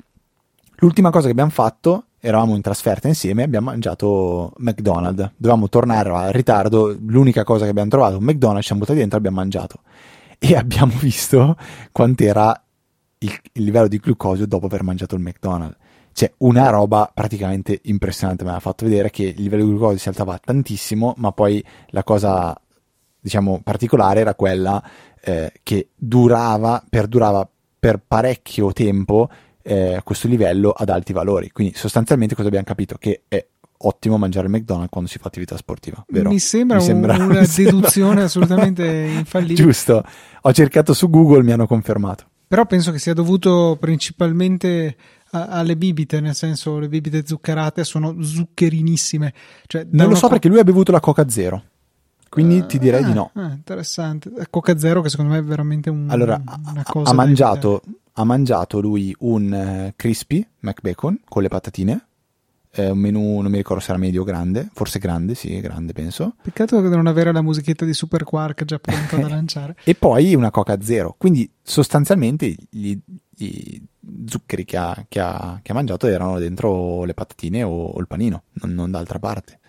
B: L'ultima cosa che abbiamo fatto eravamo in trasferta insieme, abbiamo mangiato McDonald's. Dovevamo tornare a ritardo, l'unica cosa che abbiamo trovato, un McDonald's, ci siamo buttati dentro e abbiamo mangiato. E abbiamo visto quant'era il, il livello di glucosio dopo aver mangiato il McDonald's. Cioè, una roba praticamente impressionante. Mi ha fatto vedere che il livello di glucosio si alzava tantissimo, ma poi la cosa, diciamo, particolare era quella eh, che durava, perdurava per parecchio tempo eh, questo livello ad alti valori. Quindi sostanzialmente cosa abbiamo capito? Che è ottimo mangiare il McDonald's quando si fa attività sportiva. Vero?
A: Mi sembra, mi sembra una mi deduzione assolutamente infallibile.
B: Giusto, ho cercato su Google, mi hanno confermato.
A: Però penso che sia dovuto principalmente alle bibite, nel senso le bibite zuccherate sono zuccherinissime. Cioè,
B: non lo so co- perché lui ha bevuto la Coca Zero. Quindi uh, ti direi
A: ah,
B: di no.
A: Ah, interessante. Coca Zero che secondo me è veramente un,
B: allora, una cosa. Ha mangiato, ha mangiato lui un uh, crispy McBacon con le patatine. È un menù, non mi ricordo se era medio o grande, forse grande, sì, grande penso.
A: Peccato di non avere la musichetta di Super Quark già pronta da lanciare.
B: e poi una Coca Zero. Quindi sostanzialmente gli, gli zuccheri che ha, che, ha, che ha, mangiato erano dentro le patatine o, o il panino, non, non d'altra parte.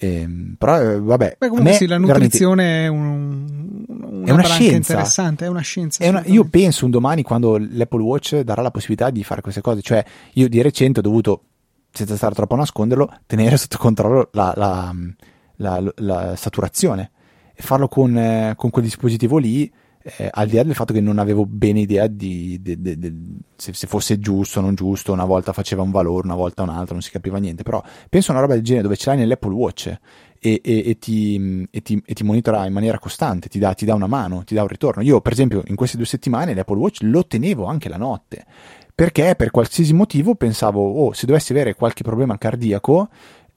B: Ehm, però eh, vabbè,
A: Beh, comunque sì, la nutrizione è, un, una, è una scienza interessante, è una scienza.
B: È una, io penso un domani quando l'Apple Watch darà la possibilità di fare queste cose, cioè io di recente ho dovuto, senza stare troppo a nasconderlo, tenere sotto controllo la, la, la, la saturazione e farlo con, eh, con quel dispositivo lì eh, al di là del fatto che non avevo bene idea di, di, di, di se, se, fosse giusto o non giusto, una volta faceva un valore, una volta un altro, non si capiva niente, però penso a una roba del genere dove ce l'hai nell'Apple Watch e, e, e, ti, e, ti, ti, monitora in maniera costante, ti dà, ti dà, una mano, ti dà un ritorno. Io, per esempio, in queste due settimane l'Apple Watch lo tenevo anche la notte perché per qualsiasi motivo pensavo, oh, se dovessi avere qualche problema cardiaco,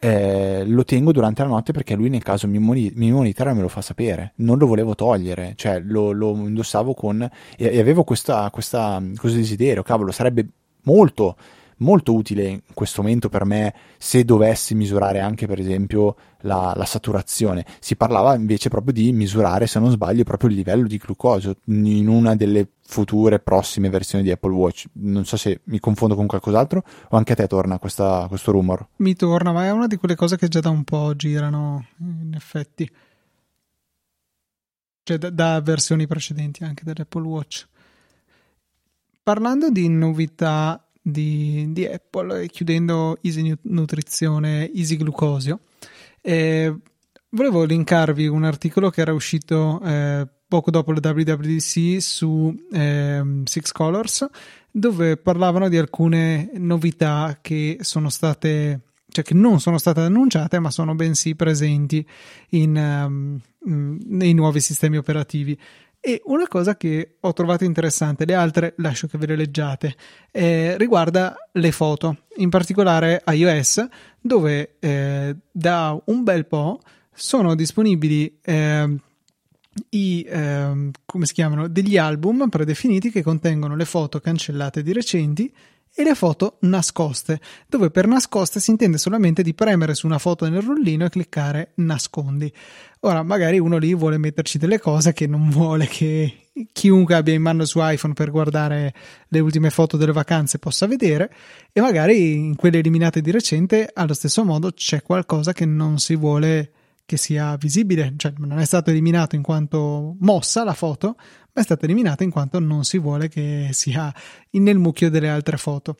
B: eh, lo tengo durante la notte perché lui nel caso mi, moni- mi monitora e me lo fa sapere. Non lo volevo togliere, cioè lo, lo indossavo con... e, e avevo questa, questo desiderio, cavolo, sarebbe molto molto utile in questo momento per me se dovessi misurare anche per esempio la, la, saturazione. Si parlava invece proprio di misurare, se non sbaglio, proprio il livello di glucosio in una delle future prossime versioni di Apple Watch. Non so se mi confondo con qualcos'altro o anche a te torna questa, questo rumor.
A: Mi torna, ma è una di quelle cose che già da un po' girano, in effetti. Cioè da, da versioni precedenti anche dell'Apple Watch. Parlando di novità di, di Apple, chiudendo Easy Nutrizione, Easy Glucosio. Eh, volevo linkarvi un articolo che era uscito eh, poco dopo la WWDC su eh, Six Colors, dove parlavano di alcune novità che sono state cioè che non sono state annunciate, ma sono bensì presenti in, um, nei nuovi sistemi operativi. E una cosa che ho trovato interessante, le altre lascio che ve le leggiate, eh, riguarda le foto, in particolare iOS, dove eh, da un bel po' sono disponibili eh, i, ehm, come si chiamano, degli album predefiniti che contengono le foto cancellate di recenti e le foto nascoste, dove per nascoste si intende solamente di premere su una foto nel rullino e cliccare nascondi. Ora, magari uno lì vuole metterci delle cose che non vuole che chiunque abbia in mano suo iPhone per guardare le ultime foto delle vacanze possa vedere e magari in quelle eliminate di recente allo stesso modo c'è qualcosa che non si vuole che sia visibile, cioè non è stato eliminato in quanto mossa la foto, ma è stata eliminata in quanto non si vuole che sia nel mucchio delle altre foto.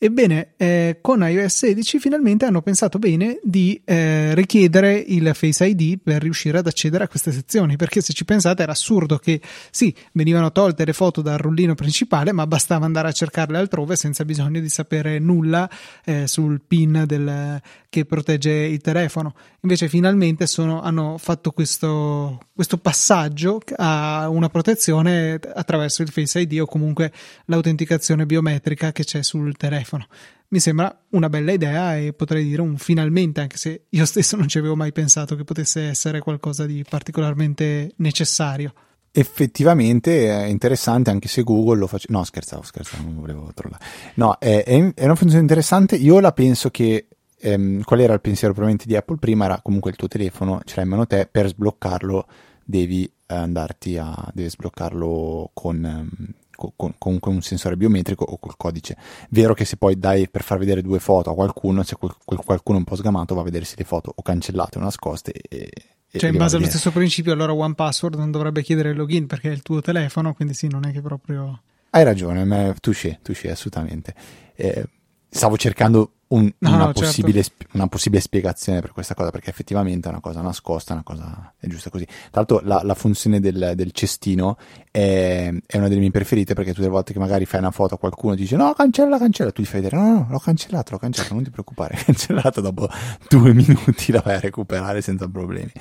A: Ebbene, eh, con iOS 16 finalmente hanno pensato bene di eh, richiedere il Face ID per riuscire ad accedere a queste sezioni, perché se ci pensate era assurdo che sì, venivano tolte le foto dal rullino principale, ma bastava andare a cercarle altrove senza bisogno di sapere nulla eh, sul PIN del, che protegge il telefono. Invece finalmente sono, hanno fatto questo, questo passaggio a una protezione attraverso il Face ID o comunque l'autenticazione biometrica che c'è sul telefono telefono. Mi sembra una bella idea e potrei dire un finalmente, anche se io stesso non ci avevo mai pensato che potesse essere qualcosa di particolarmente necessario.
B: Effettivamente è interessante anche se Google lo faceva. No, scherzavo, scherzavo, non volevo trollare. No, è, è, una funzione interessante. Io la penso che. Ehm, qual era il pensiero probabilmente di Apple prima? Era comunque il tuo telefono, ce l'hai in mano te, per sbloccarlo devi andarti a. devi sbloccarlo con. Con, con, un sensore biometrico o col codice. Vero che se poi dai per far vedere due foto a qualcuno, se quel, quel qualcuno un po' sgamato va a vedersi le foto o cancellate o nascoste e,
A: cioè, in base allo stesso principio, allora One Password non dovrebbe chiedere il login perché è il tuo telefono, quindi sì, non è che proprio.
B: Hai ragione, ma touché, touché, assolutamente. Eh, stavo cercando un, no, una, no, certo. possibile, certo. una, possibile, spiegazione per questa cosa, perché effettivamente è una cosa nascosta, una cosa è giusta così. Tra l'altro, la, la funzione del, del cestino è, è, una delle mie preferite, perché tutte le volte che magari fai una foto a qualcuno ti dice no, cancella, cancella, tu gli fai vedere no, no, l'ho cancellato, l'ho cancellato, non ti preoccupare, cancellato dopo due minuti la vai a recuperare senza problemi.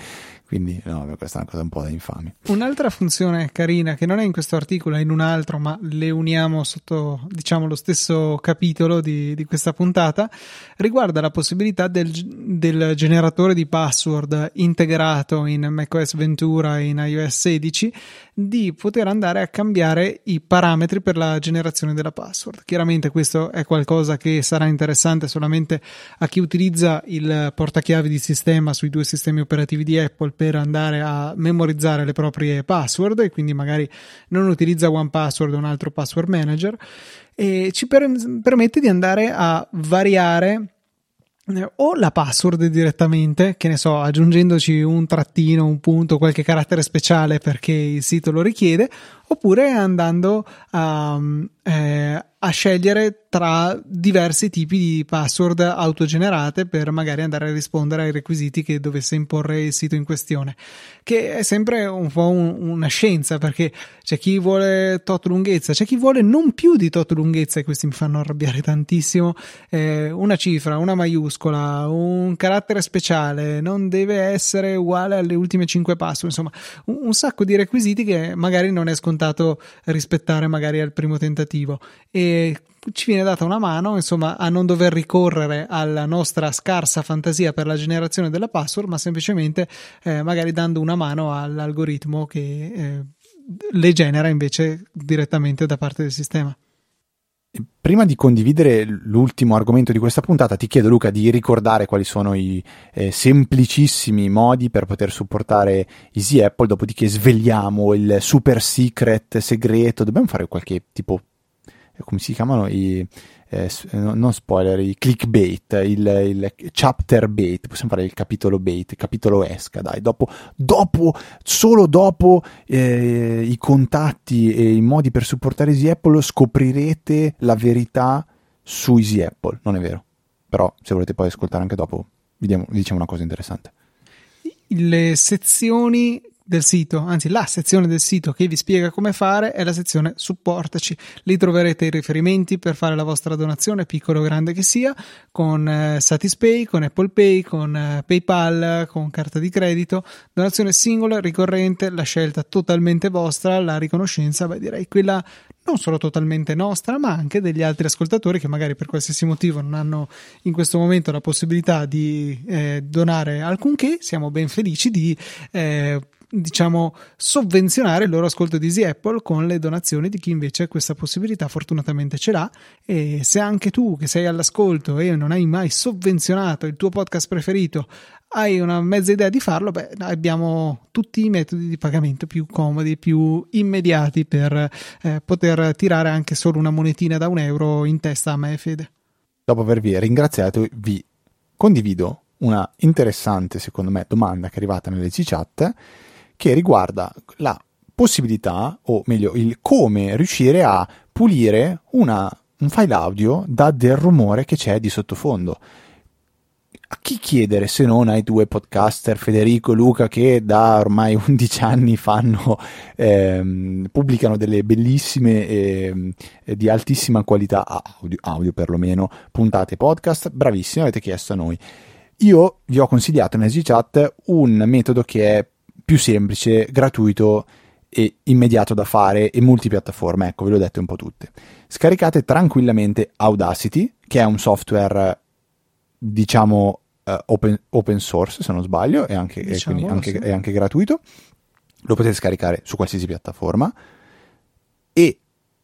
B: Quindi, no, questa è una cosa un po' da infami.
A: Un'altra funzione carina che non è in questo articolo, è in un altro, ma le uniamo sotto, diciamo, lo stesso capitolo di, di questa puntata, riguarda la possibilità del, del, generatore di password integrato in macOS Ventura e in iOS 16 di poter andare a cambiare i parametri per la generazione della password. Chiaramente questo è qualcosa che sarà interessante solamente a chi utilizza il portachiavi di sistema sui due sistemi operativi di Apple per andare a memorizzare le proprie password e quindi magari non utilizza One Password o un altro password manager e ci per- permette di andare a variare o la password direttamente, che ne so, aggiungendoci un trattino, un punto, qualche carattere speciale perché il sito lo richiede, oppure andando a, eh, a scegliere tra diversi tipi di password autogenerate per magari andare a rispondere ai requisiti che dovesse imporre il sito in questione, che è sempre un po' un, una scienza perché c'è chi vuole tot lunghezza, c'è chi vuole non più di tot lunghezza e questi mi fanno arrabbiare tantissimo, eh, una cifra, una maiuscola, un carattere speciale, non deve essere uguale alle ultime 5 password, insomma un, un sacco di requisiti che magari non è scontato rispettare magari al primo tentativo e ci viene data una mano, insomma, a non dover ricorrere alla nostra scarsa fantasia per la generazione della password, ma semplicemente eh, magari dando una mano all'algoritmo che eh, le genera invece direttamente da parte del sistema.
B: Prima di condividere l'ultimo argomento di questa puntata, ti chiedo Luca di ricordare quali sono i eh, semplicissimi modi per poter supportare Easy Apple, dopodiché svegliamo il super secret segreto. Dobbiamo fare qualche tipo come si chiamano i eh, non spoiler, i clickbait, il, il, chapter bait, possiamo fare il capitolo bait, il capitolo esca, dai, dopo, dopo solo dopo eh, i contatti e i modi per supportare Easy Apple scoprirete la verità su Easy Apple, non è vero? Però se volete poi ascoltare anche dopo, vi diciamo una cosa interessante.
A: Le sezioni del sito, anzi la sezione del sito che vi spiega come fare è la sezione supportaci. Lì troverete i riferimenti per fare la vostra donazione, piccolo o grande che sia, con eh, Satispay, con Apple Pay, con eh, PayPal, con carta di credito, donazione singola, ricorrente, la scelta totalmente vostra, la riconoscenza, beh direi quella non solo totalmente nostra, ma anche degli altri ascoltatori che magari per qualsiasi motivo non hanno in questo momento la possibilità di eh, donare alcunché, siamo ben felici di eh, diciamo, sovvenzionare il loro ascolto di Easy Apple con le donazioni di chi invece questa possibilità fortunatamente ce l'ha. E se anche tu che sei all'ascolto e non hai mai sovvenzionato il tuo podcast preferito, hai una mezza idea di farlo, beh, abbiamo tutti i metodi di pagamento più comodi, più immediati per eh, poter tirare anche solo una monetina da un euro in testa a me e Fede.
B: Dopo avervi ringraziato, vi condivido una interessante, secondo me, domanda che è arrivata nelle chat che riguarda la possibilità, o meglio, il come riuscire a pulire una, un file audio da del rumore che c'è di sottofondo. A chi chiedere se non ai due podcaster Federico e Luca che da ormai 11 anni fanno, ehm, pubblicano delle bellissime e eh, di altissima qualità audio, audio perlomeno puntate podcast, bravissimi, avete chiesto a noi. Io vi ho consigliato in EasyChat un metodo che è più semplice, gratuito e immediato da fare e multipiattaforma. Ecco, ve l'ho detto un po' tutte. Scaricate tranquillamente Audacity, che è un software, diciamo, uh, open, open, source, se non sbaglio, e anche, diciamo, anche, sì. è anche gratuito. Lo potete scaricare su qualsiasi piattaforma e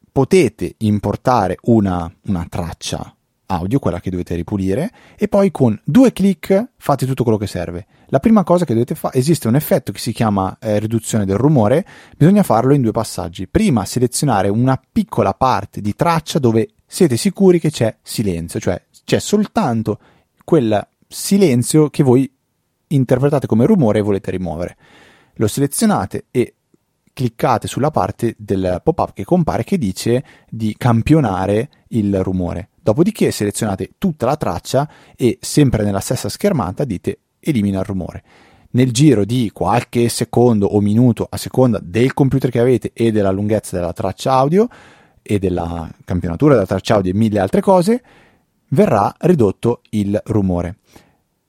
B: potete importare una, una traccia audio, quella che dovete ripulire, e poi con due clic fate tutto quello che serve. La prima cosa che dovete fare, esiste un effetto che si chiama eh, riduzione del rumore, bisogna farlo in due passaggi. Prima selezionare una piccola parte di traccia dove siete sicuri che c'è silenzio, cioè c'è soltanto quel silenzio che voi interpretate come rumore e volete rimuovere. Lo selezionate e cliccate sulla parte del pop-up che compare che dice di campionare il rumore. Dopodiché selezionate tutta la traccia e sempre nella stessa schermata dite elimina il rumore. Nel giro di qualche secondo o minuto a seconda del computer che avete e della lunghezza della traccia audio e della campionatura della traccia audio e mille altre cose, verrà ridotto il rumore.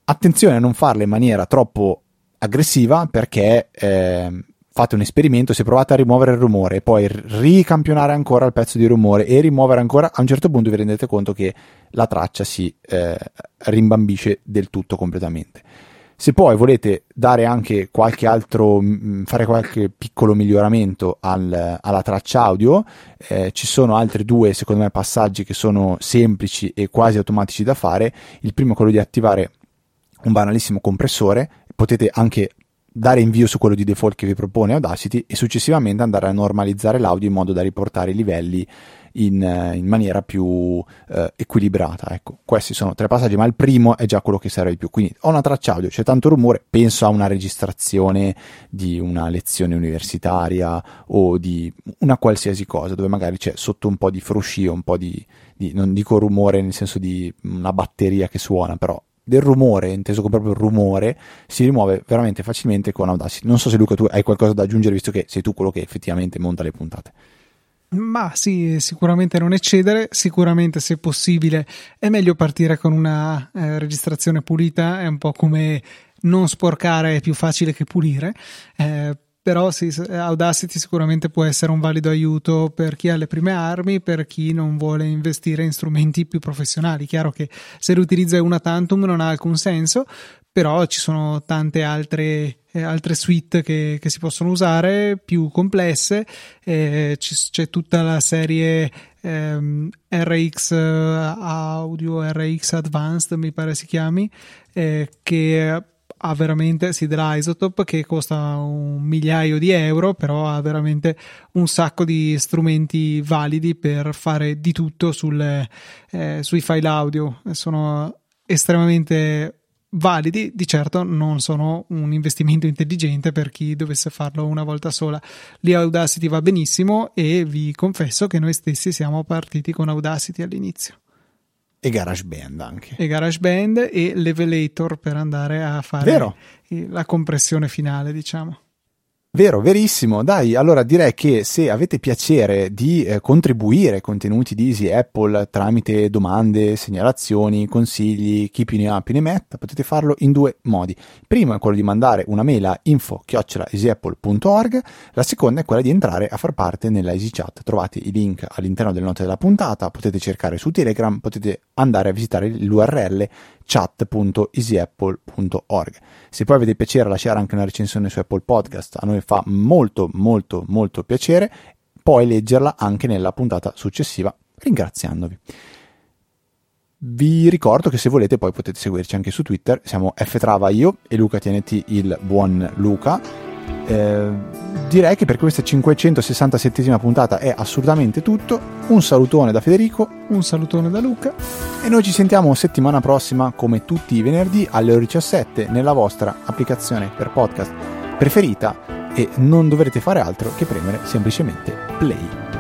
B: Attenzione a non farlo in maniera troppo aggressiva perché eh, fate un esperimento, se provate a rimuovere il rumore e poi ricampionare ancora il pezzo di rumore e rimuovere ancora, a un certo punto vi rendete conto che la traccia si eh, rimbambisce del tutto completamente. Se poi volete dare anche qualche altro, fare qualche piccolo miglioramento al, alla traccia audio, eh, ci sono altri due, secondo me, passaggi che sono semplici e quasi automatici da fare. Il primo è quello di attivare un banalissimo compressore, potete anche dare invio su quello di default che vi propone Audacity e successivamente andare a normalizzare l'audio in modo da riportare i livelli in, eh, in maniera più eh, equilibrata. Ecco, questi sono tre passaggi, ma il primo è già quello che serve di più. Quindi ho una traccia audio, c'è tanto rumore, penso a una registrazione di una lezione universitaria o di una qualsiasi cosa, dove magari c'è sotto un po' di fruscio, un po' di, di non dico rumore nel senso di una batteria che suona, però del rumore, inteso come proprio rumore, si rimuove veramente facilmente con Audacity. Non so se Luca tu hai qualcosa da aggiungere visto che sei tu quello che effettivamente monta le puntate.
A: Ma sì, sicuramente non eccedere, sicuramente se possibile è meglio partire con una eh, registrazione pulita, è un po' come non sporcare è più facile che pulire. Eh, però sì, Audacity sicuramente può essere un valido aiuto per chi ha le prime armi, per chi non vuole investire in strumenti più professionali. Chiaro che se l'utilizzo è una tantum non ha alcun senso, però ci sono tante altre, eh, altre suite che, che, si possono usare più complesse. Eh, c'è tutta la serie ehm, RX Audio, RX Advanced, mi pare si chiami, eh, che ha veramente, della Isotope che costa un migliaio di euro, però ha veramente un sacco di strumenti validi per fare di tutto sulle, eh, sui file audio. Sono estremamente validi, di certo non sono un investimento intelligente per chi dovesse farlo una volta sola. Lì Audacity va benissimo e vi confesso che noi stessi siamo partiti con Audacity all'inizio.
B: E GarageBand anche.
A: E GarageBand e Levelator per andare a fare Vero. la compressione finale, diciamo.
B: Vero, verissimo. Dai, allora direi che se avete piacere di eh, contribuire ai contenuti di Easy Apple tramite domande, segnalazioni, consigli, chi più ne ha più ne metta, potete farlo in due modi. Primo è quello di mandare una mail a info-easyapple.org, la seconda è quella di entrare a far parte nella EasyChat. Trovate i link all'interno delle note della puntata, potete cercare su Telegram, potete andare a visitare l'URL chat.easyapple.org. Se poi avete piacere lasciare anche una recensione su Apple Podcast, a noi fa molto molto molto piacere, poi leggerla anche nella puntata successiva, ringraziandovi. Vi ricordo che se volete poi potete seguirci anche su Twitter, siamo ftrava io e Luca TNT il buon Luca eh, direi che per questa 567esima puntata è assolutamente tutto. Un salutone da Federico,
A: un salutone da Luca
B: e noi ci sentiamo settimana prossima come tutti i venerdì alle ore 17 nella vostra applicazione per podcast preferita e non dovrete fare altro che premere semplicemente play.